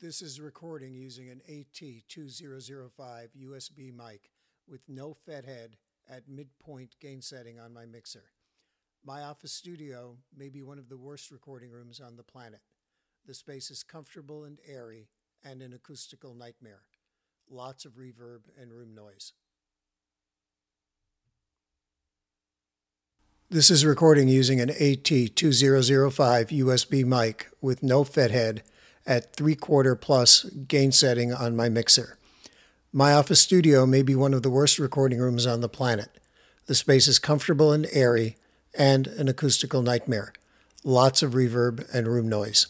This is recording using an AT2005 USB mic with no FetHead at midpoint gain setting on my mixer. My office studio may be one of the worst recording rooms on the planet. The space is comfortable and airy and an acoustical nightmare. Lots of reverb and room noise. This is recording using an AT2005 USB mic with no FetHead at 3 quarter plus gain setting on my mixer. My office studio may be one of the worst recording rooms on the planet. The space is comfortable and airy and an acoustical nightmare. Lots of reverb and room noise.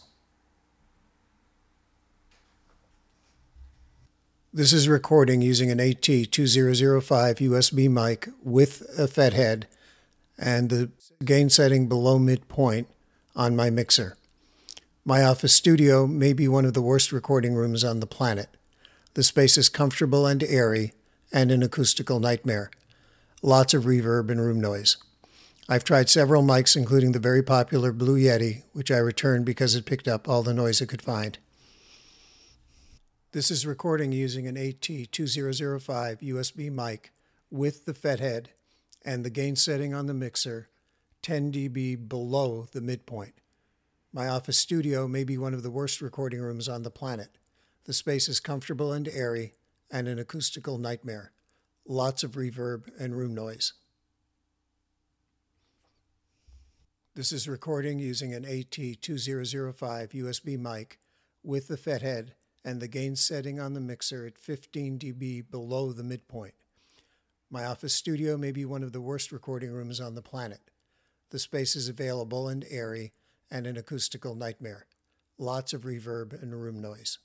This is recording using an AT2005 USB mic with a FetHead and the gain setting below midpoint on my mixer. My office studio may be one of the worst recording rooms on the planet. The space is comfortable and airy and an acoustical nightmare. Lots of reverb and room noise. I've tried several mics, including the very popular Blue Yeti, which I returned because it picked up all the noise it could find. This is recording using an AT2005 USB mic with the FetHead and the gain setting on the mixer 10 dB below the midpoint. My office studio may be one of the worst recording rooms on the planet. The space is comfortable and airy and an acoustical nightmare. Lots of reverb and room noise. This is recording using an AT2005 USB mic with the FetHead and the gain setting on the mixer at 15 dB below the midpoint. My office studio may be one of the worst recording rooms on the planet. The space is available and airy and an acoustical nightmare. Lots of reverb and room noise.